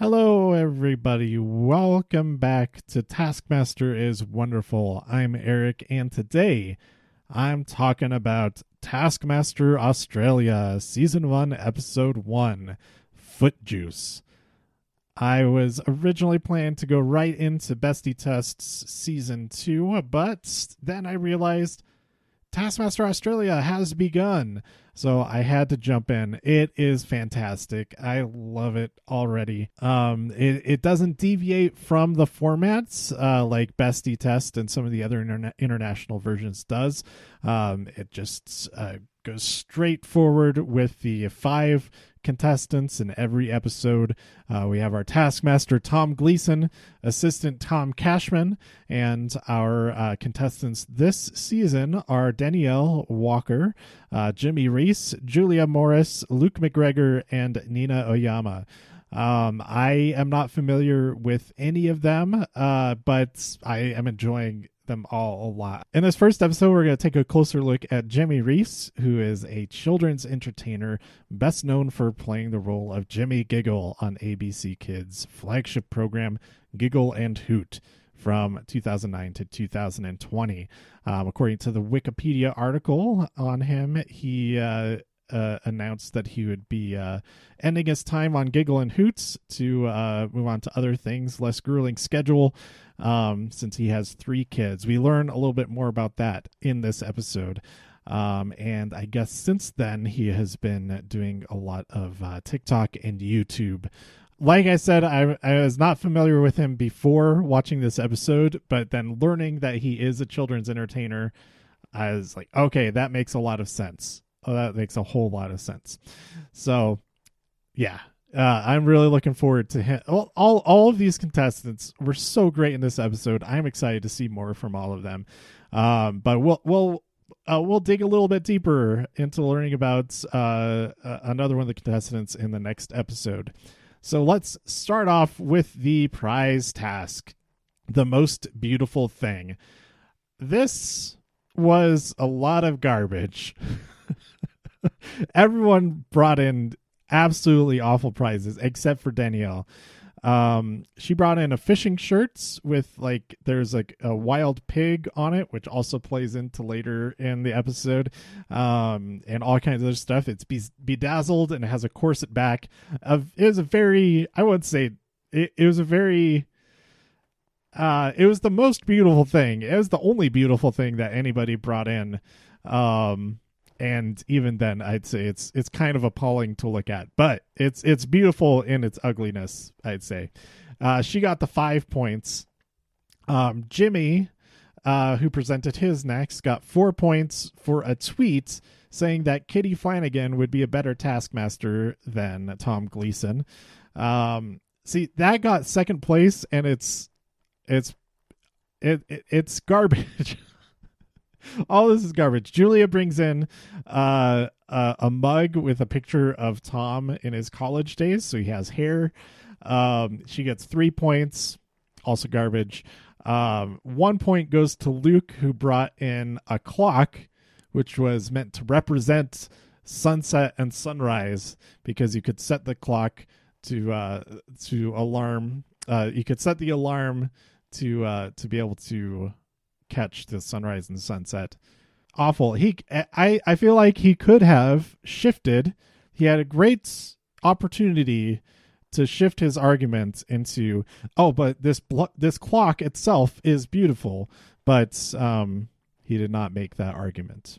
Hello, everybody. Welcome back to Taskmaster is Wonderful. I'm Eric, and today I'm talking about Taskmaster Australia, Season 1, Episode 1 Foot Juice. I was originally planning to go right into Bestie Tests Season 2, but then I realized Taskmaster Australia has begun. So I had to jump in. It is fantastic. I love it already. Um, it, it doesn't deviate from the formats uh, like Bestie Test and some of the other interna- international versions does. Um, it just uh, goes straight forward with the five contestants in every episode. Uh, we have our Taskmaster Tom Gleeson, assistant Tom Cashman, and our uh, contestants this season are Danielle Walker, uh, Jimmy Rees, Julia Morris, Luke McGregor, and Nina Oyama. Um, I am not familiar with any of them, uh, but I am enjoying them all a lot. In this first episode, we're going to take a closer look at Jimmy Rees, who is a children's entertainer best known for playing the role of Jimmy Giggle on ABC Kids' flagship program, Giggle and Hoot. From 2009 to 2020. Um, according to the Wikipedia article on him, he uh, uh, announced that he would be uh, ending his time on Giggle and Hoots to uh, move on to other things, less grueling schedule um, since he has three kids. We learn a little bit more about that in this episode. Um, and I guess since then, he has been doing a lot of uh, TikTok and YouTube. Like I said, I, I was not familiar with him before watching this episode, but then learning that he is a children's entertainer, I was like, okay, that makes a lot of sense. That makes a whole lot of sense. So, yeah, uh, I'm really looking forward to him. All, all, all of these contestants were so great in this episode. I'm excited to see more from all of them. Um, but we'll we'll uh, we'll dig a little bit deeper into learning about uh, another one of the contestants in the next episode. So let's start off with the prize task, the most beautiful thing. This was a lot of garbage. Everyone brought in absolutely awful prizes except for Danielle. Um, she brought in a fishing shirts with like there's like a wild pig on it, which also plays into later in the episode, um, and all kinds of other stuff. It's be- bedazzled and it has a corset back. Of it was a very, I would say, it, it was a very uh it was the most beautiful thing it was the only beautiful thing that anybody brought in um and even then i'd say it's it's kind of appalling to look at but it's it's beautiful in its ugliness i'd say. Uh, she got the five points. Um, jimmy uh, who presented his next got four points for a tweet saying that kitty flanagan would be a better taskmaster than tom gleeson. Um, see that got second place and it's it's it, it it's garbage all this is garbage. Julia brings in uh, uh, a mug with a picture of Tom in his college days, so he has hair. Um, she gets three points, also garbage. Um, one point goes to Luke, who brought in a clock, which was meant to represent sunset and sunrise, because you could set the clock to uh, to alarm. Uh, you could set the alarm to uh, to be able to catch the sunrise and sunset. Awful. He, I, I feel like he could have shifted. He had a great opportunity to shift his argument into, oh, but this blo- this clock itself is beautiful, but um, he did not make that argument.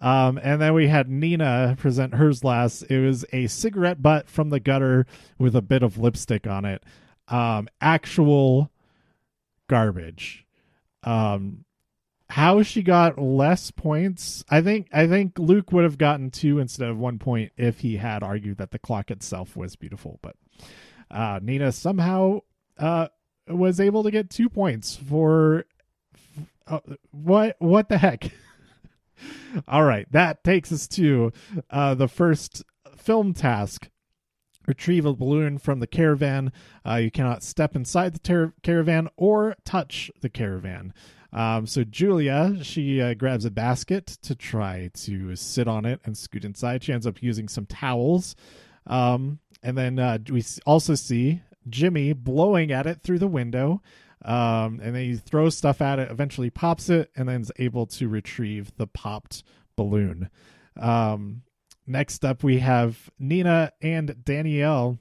Um, and then we had Nina present hers last. It was a cigarette butt from the gutter with a bit of lipstick on it. Um, actual garbage. Um, how she got less points, I think I think Luke would have gotten two instead of one point if he had argued that the clock itself was beautiful. But uh, Nina somehow uh, was able to get two points for uh, what what the heck. All right, that takes us to uh, the first film task retrieve a balloon from the caravan. Uh, you cannot step inside the ter- caravan or touch the caravan. Um, so Julia, she uh, grabs a basket to try to sit on it and scoot inside. She ends up using some towels. Um, and then uh, we also see Jimmy blowing at it through the window. Um, and then he throws stuff at it, eventually pops it, and then is able to retrieve the popped balloon. Um, next up, we have Nina and Danielle.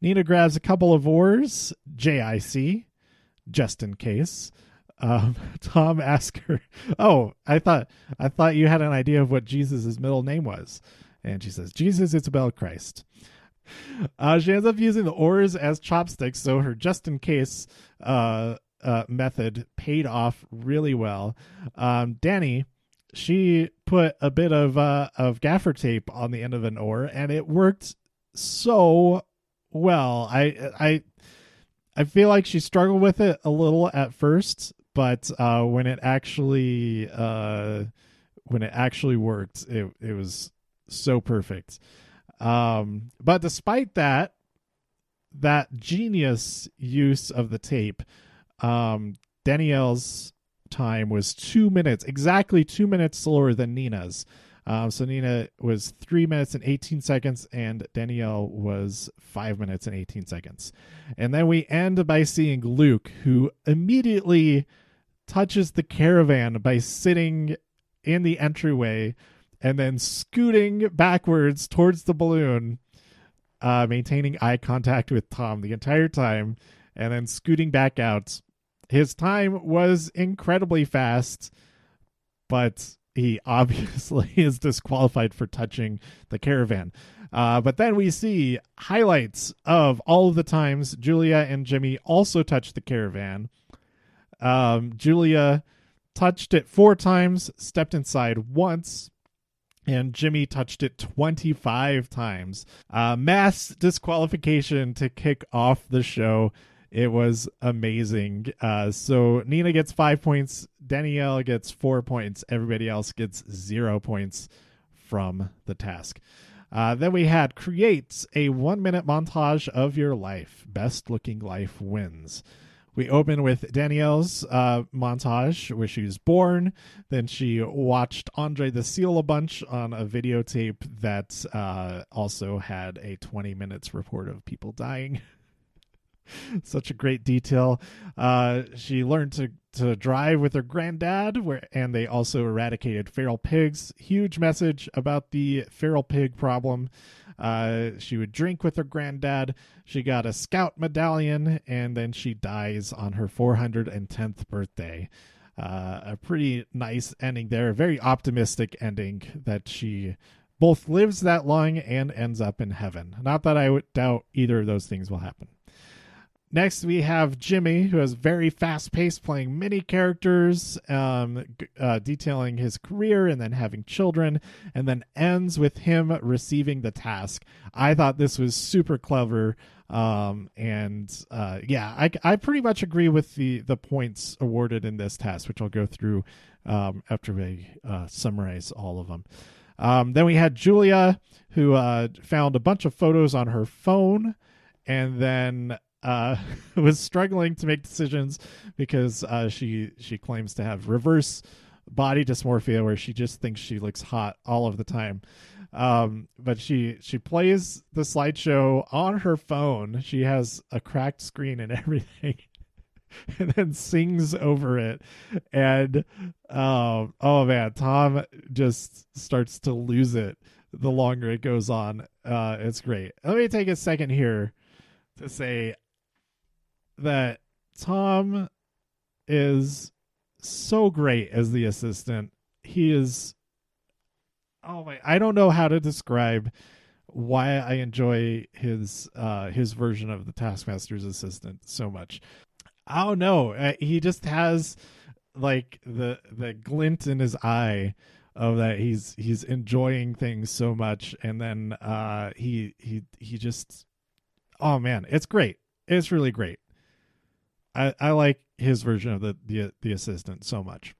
Nina grabs a couple of oars, JIC, just in case. Um, Tom asks her, "Oh, I thought I thought you had an idea of what Jesus' middle name was," and she says, "Jesus Isabel Christ." Uh, she ends up using the oars as chopsticks, so her just in case uh, uh, method paid off really well. Um, Danny, she put a bit of uh, of gaffer tape on the end of an oar, and it worked so well. I I I feel like she struggled with it a little at first, but uh, when it actually uh, when it actually worked, it it was so perfect. Um, but despite that, that genius use of the tape, um, Danielle's time was two minutes, exactly two minutes slower than Nina's. Um, so Nina was three minutes and 18 seconds, and Danielle was five minutes and 18 seconds. And then we end by seeing Luke, who immediately touches the caravan by sitting in the entryway and then scooting backwards towards the balloon, uh, maintaining eye contact with Tom the entire time, and then scooting back out. His time was incredibly fast, but he obviously is disqualified for touching the caravan. Uh, but then we see highlights of all of the times Julia and Jimmy also touched the caravan. Um, Julia touched it four times, stepped inside once, and Jimmy touched it 25 times. Uh, mass disqualification to kick off the show. It was amazing. Uh, so Nina gets five points, Danielle gets four points, everybody else gets zero points from the task. Uh, then we had create a one minute montage of your life. Best looking life wins. We open with Danielle's uh, montage where she was born. Then she watched Andre the Seal a bunch on a videotape that uh, also had a 20 minutes report of people dying. Such a great detail. Uh, she learned to, to drive with her granddad, where and they also eradicated feral pigs. Huge message about the feral pig problem. Uh, she would drink with her granddad. She got a scout medallion, and then she dies on her 410th birthday. Uh, a pretty nice ending there. A very optimistic ending that she both lives that long and ends up in heaven. Not that I would doubt either of those things will happen. Next, we have Jimmy, who is very fast paced, playing many characters, um, uh, detailing his career and then having children, and then ends with him receiving the task. I thought this was super clever. Um, and uh, yeah, I, I pretty much agree with the, the points awarded in this task, which I'll go through um, after we uh, summarize all of them. Um, then we had Julia, who uh, found a bunch of photos on her phone and then uh, was struggling to make decisions because uh, she she claims to have reverse body dysmorphia where she just thinks she looks hot all of the time. Um, but she she plays the slideshow on her phone. She has a cracked screen and everything. and then sings over it and uh, oh man tom just starts to lose it the longer it goes on uh, it's great let me take a second here to say that Tom is so great as the assistant. He is oh my I don't know how to describe why I enjoy his uh his version of the Taskmaster's assistant so much. I don't know. He just has like the the glint in his eye of that he's he's enjoying things so much and then uh he he he just oh man, it's great. It's really great. I, I like his version of the, the the assistant so much.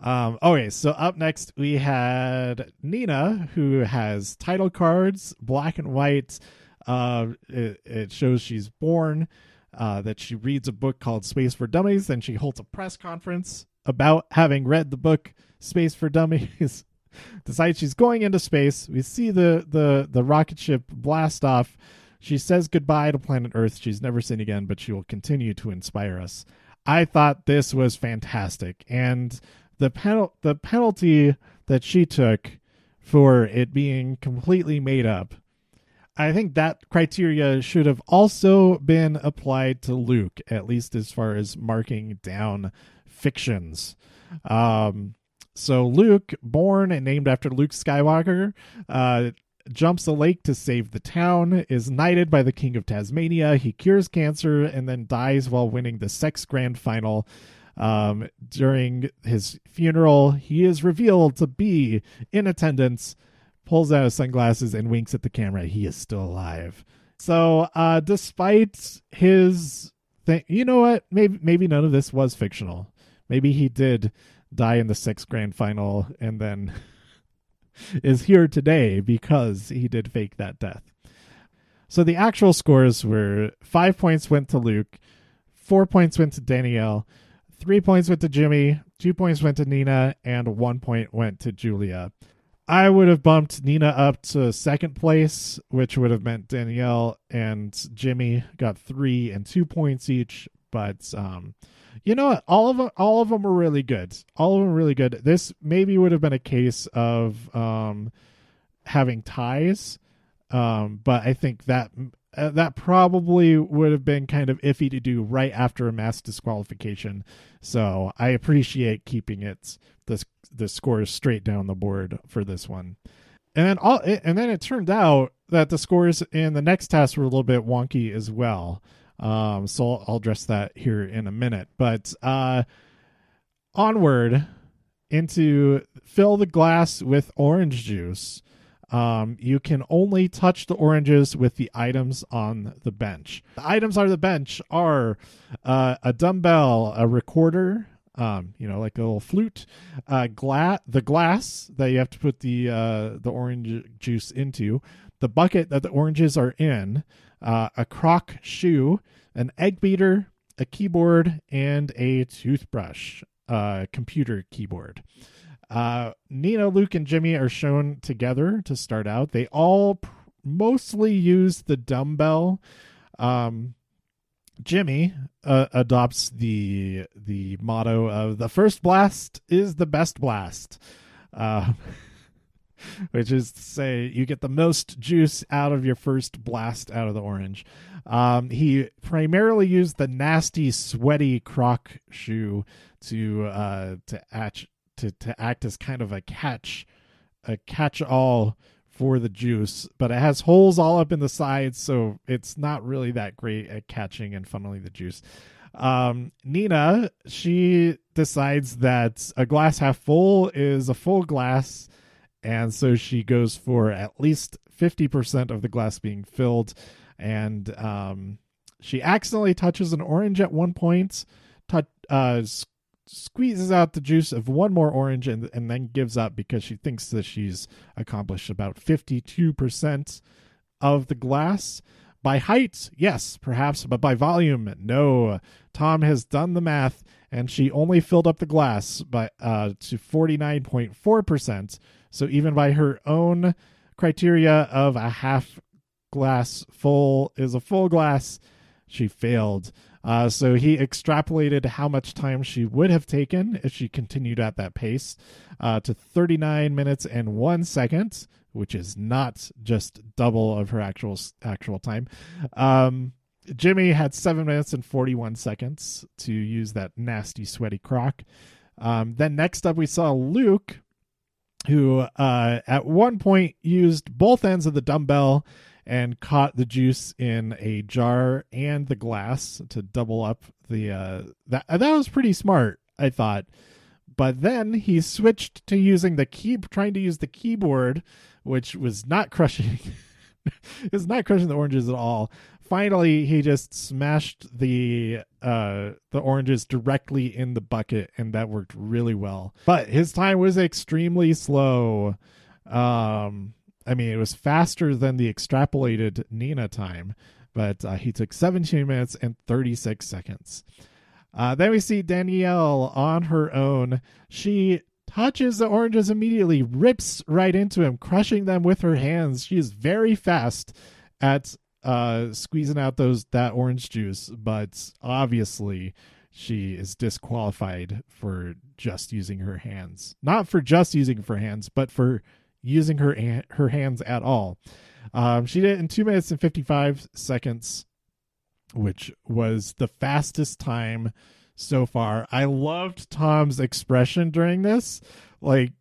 Um, okay, so up next we had Nina, who has title cards, black and white. Uh, it, it shows she's born. Uh, that she reads a book called Space for Dummies. Then she holds a press conference about having read the book Space for Dummies. decides she's going into space. We see the the the rocket ship blast off She says goodbye to planet Earth. She's never seen again, but she will continue to inspire us. I thought this was fantastic, and the pen- the penalty that she took for it being completely made up. I think that criteria should have also been applied to Luke, at least as far as marking down fictions. Um, so Luke, born and named after Luke Skywalker, uh, jumps a lake to save the town, is knighted by the King of Tasmania. He cures cancer and then dies while winning the Sex Grand Final. Um, during his funeral, he is revealed to be in attendance, pulls out his sunglasses, and winks at the camera. He is still alive. So, uh, despite his thing, you know what? Maybe maybe none of this was fictional. Maybe he did die in the sixth grand final and then is here today because he did fake that death. So the actual scores were five points went to Luke, four points went to Danielle, three points went to Jimmy, two points went to Nina, and one point went to Julia. I would have bumped Nina up to second place, which would have meant Danielle and Jimmy got three and two points each. But um, you know what? All of them, all of them were really good. All of them really good. This maybe would have been a case of um, having ties, um, but I think that uh, that probably would have been kind of iffy to do right after a mass disqualification. So I appreciate keeping it the the scores straight down the board for this one. And then all and then it turned out that the scores in the next test were a little bit wonky as well. Um, so I'll, I'll address that here in a minute. But uh, onward into fill the glass with orange juice. Um, you can only touch the oranges with the items on the bench. The items on the bench are uh, a dumbbell, a recorder, um, you know, like a little flute, uh, gla- the glass that you have to put the uh, the orange juice into, the bucket that the oranges are in, uh, a croc shoe, an egg beater, a keyboard, and a toothbrush, uh, computer keyboard. Uh, Nina, Luke, and Jimmy are shown together to start out. They all pr- mostly use the dumbbell. Um, Jimmy uh, adopts the the motto of the first blast is the best blast. Uh, which is to say you get the most juice out of your first blast out of the orange. Um, he primarily used the nasty, sweaty croc shoe to uh, to act to, to act as kind of a catch a catch all for the juice, but it has holes all up in the sides, so it's not really that great at catching and funneling the juice. Um, Nina, she decides that a glass half full is a full glass and so she goes for at least 50% of the glass being filled. And um, she accidentally touches an orange at one point uh, squeezes out the juice of one more orange and, and then gives up because she thinks that she's accomplished about 52% of the glass. By height yes perhaps but by volume no. Tom has done the math and she only filled up the glass by uh, to 49.4% so even by her own criteria of a half glass full is a full glass, she failed. Uh, so he extrapolated how much time she would have taken if she continued at that pace uh, to 39 minutes and one second, which is not just double of her actual actual time. Um, Jimmy had seven minutes and 41 seconds to use that nasty sweaty croc. Um, then next up, we saw Luke, who uh, at one point used both ends of the dumbbell and caught the juice in a jar and the glass to double up the uh, that that was pretty smart i thought. But then he switched to using the key trying to use the keyboard which was not crushing is not crushing the oranges at all. Finally he just smashed the uh the oranges directly in the bucket and that worked really well. But his time was extremely slow. Um i mean it was faster than the extrapolated nina time but uh, he took 17 minutes and 36 seconds. Uh, then we see danielle on her own. She touches the oranges immediately rips right into him crushing them with her hands she is very fast at uh, squeezing out those that orange juice, but obviously she is disqualified for just using her hands. Not for just using her hands, but for using her her hands at all. Um, she did it in two minutes and fifty five seconds, which was the fastest time so far. I loved Tom's expression during this. Like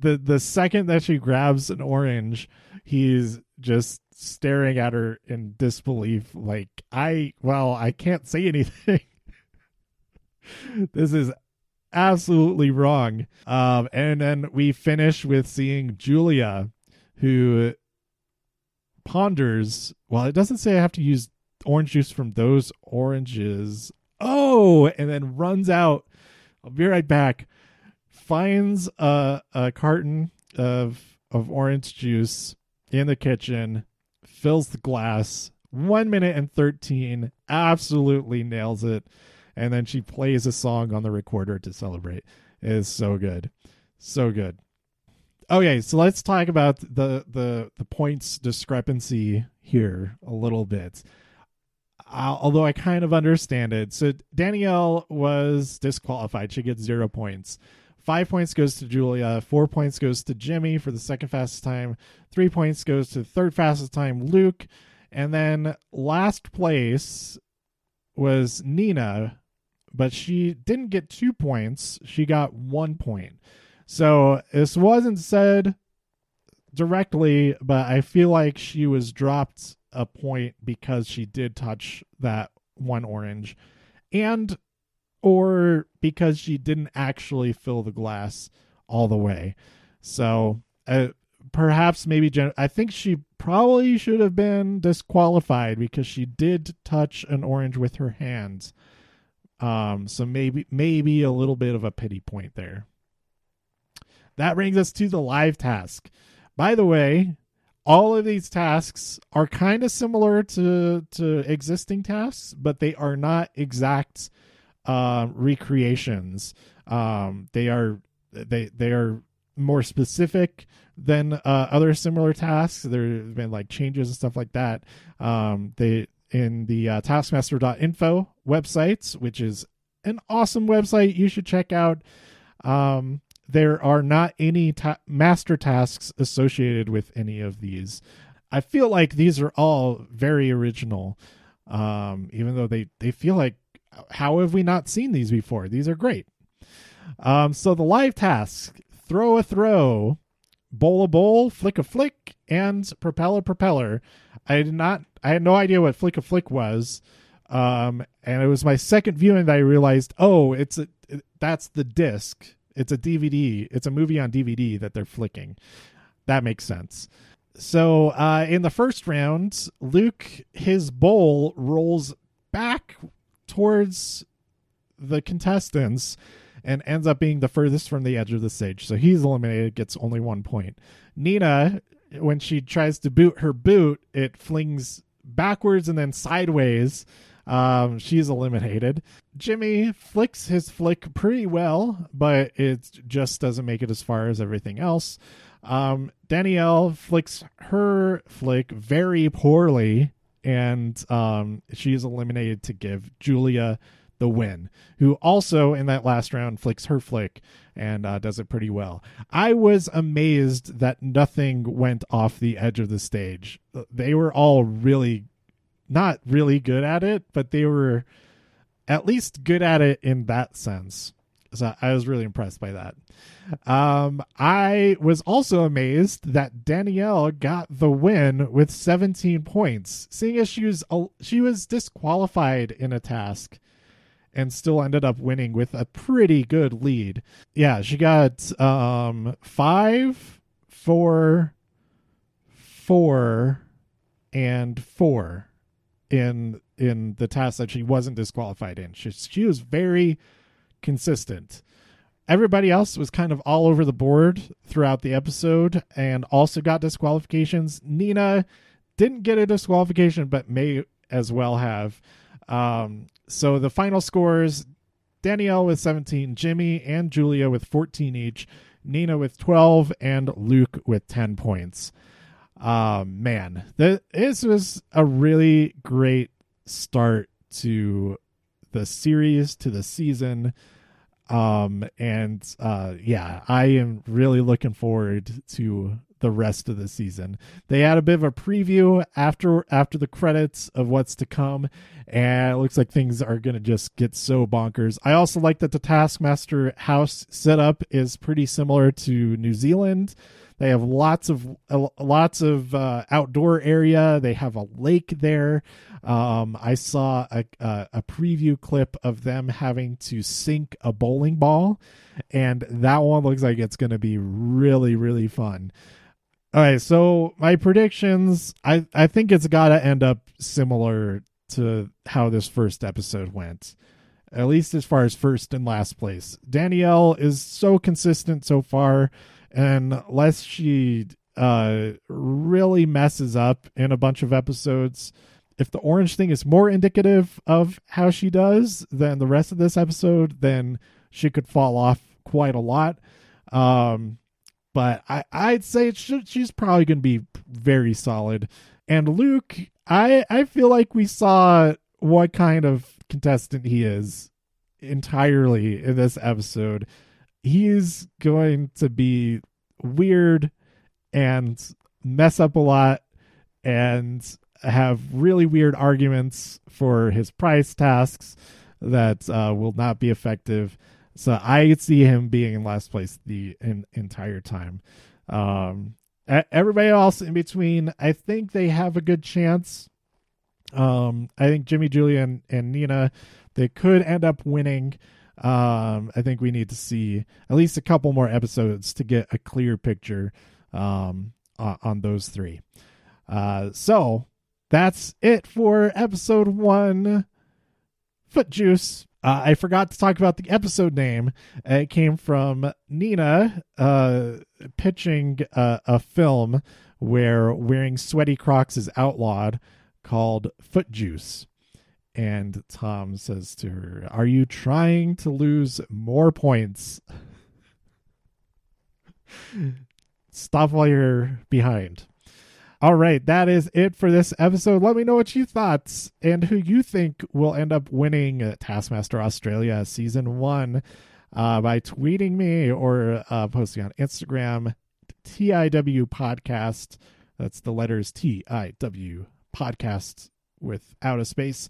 the the second that she grabs an orange, he's just staring at her in disbelief like I well, I can't say anything. this is absolutely wrong. Um and then we finish with seeing Julia who ponders, well, it doesn't say I have to use orange juice from those oranges. Oh, and then runs out. I'll be right back finds a, a carton of of orange juice in the kitchen, fills the glass, one minute and 13, absolutely nails it. And then she plays a song on the recorder to celebrate. It is so good. So good. Okay, so let's talk about the the the points discrepancy here a little bit. Uh, although I kind of understand it. So Danielle was disqualified. She gets zero points. Five points goes to Julia. Four points goes to Jimmy for the second fastest time. Three points goes to third fastest time, Luke. And then last place was Nina, but she didn't get two points. She got one point. So this wasn't said directly, but I feel like she was dropped a point because she did touch that one orange. And or because she didn't actually fill the glass all the way. So uh, perhaps maybe Jen- I think she probably should have been disqualified because she did touch an orange with her hands. Um, so maybe maybe a little bit of a pity point there. That brings us to the live task. By the way, all of these tasks are kind of similar to to existing tasks, but they are not exact uh, recreations. Um, they are they they are more specific than uh, other similar tasks. There have been like changes and stuff like that. Um, they in the uh, taskmaster.info websites, which is an awesome website you should check out. Um, there are not any ta- master tasks associated with any of these. I feel like these are all very original, um, even though they, they feel like how have we not seen these before? These are great. Um, so the live task: throw a throw, bowl a bowl, flick a flick, and propeller propeller. I did not. I had no idea what flick a flick was. Um, and it was my second viewing that I realized, oh, it's a that's the disc. It's a DVD. It's a movie on DVD that they're flicking. That makes sense. So uh, in the first round, Luke his bowl rolls back towards the contestants and ends up being the furthest from the edge of the stage. So he's eliminated, gets only one point. Nina, when she tries to boot her boot, it flings backwards and then sideways. Um, she's eliminated. Jimmy flicks his flick pretty well, but it just doesn't make it as far as everything else. Um, Danielle flicks her flick very poorly and um, is eliminated to give Julia the win, who also in that last round flicks her flick and uh, does it pretty well. I was amazed that nothing went off the edge of the stage. They were all really, not really good at it, but they were at least good at it in that sense. So I was really impressed by that. Um, I was also amazed that Danielle got the win with 17 points, seeing as she was she was disqualified in a task and still ended up winning with a pretty good lead. Yeah, she got um five, four, four, and four in in the task that she wasn't disqualified in. She she was very consistent. Everybody else was kind of all over the board throughout the episode and also got disqualifications. Nina didn't get a disqualification, but may as well have. Um, so the final scores Danielle with 17, Jimmy and Julia with 14 each, Nina with 12, and Luke with 10 points. Um, man, th- this was a really great start to the series, to the season. Um, and uh, yeah, I am really looking forward to the rest of the season. They had a bit of a preview after after the credits of what's to come, and it looks like things are gonna just get so bonkers. I also like that the Taskmaster house setup is pretty similar to New Zealand. They have lots of lots of uh, outdoor area. They have a lake there. Um, I saw a, a, a preview clip of them having to sink a bowling ball, and that one looks like it's going to be really really fun. All right, so my predictions, I I think it's got to end up similar to how this first episode went. At least as far as first and last place. Danielle is so consistent so far unless she uh really messes up in a bunch of episodes, if the orange thing is more indicative of how she does than the rest of this episode, then she could fall off quite a lot. Um but I, I'd say she's probably going to be very solid. And Luke, I I feel like we saw what kind of contestant he is entirely in this episode. He's going to be weird and mess up a lot and have really weird arguments for his price tasks that uh, will not be effective. So I see him being in last place the in, entire time. Um, everybody else in between, I think they have a good chance. Um, I think Jimmy, Julia, and, and Nina, they could end up winning. Um, I think we need to see at least a couple more episodes to get a clear picture um, on, those three. Uh, so that's it for episode one. Foot Juice. Uh, I forgot to talk about the episode name. It came from Nina uh, pitching a, a film where wearing sweaty Crocs is outlawed called Foot Juice. And Tom says to her, Are you trying to lose more points? Stop while you're behind. All right, that is it for this episode. Let me know what you thought and who you think will end up winning Taskmaster Australia season one uh, by tweeting me or uh, posting on Instagram, TIW Podcast. That's the letters TIW Podcast without a space.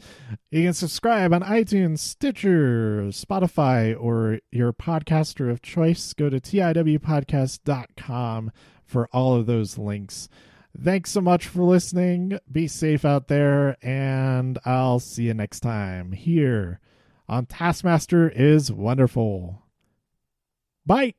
You can subscribe on iTunes, Stitcher, Spotify, or your podcaster of choice. Go to TIWpodcast.com for all of those links. Thanks so much for listening. Be safe out there, and I'll see you next time here on Taskmaster is Wonderful. Bye.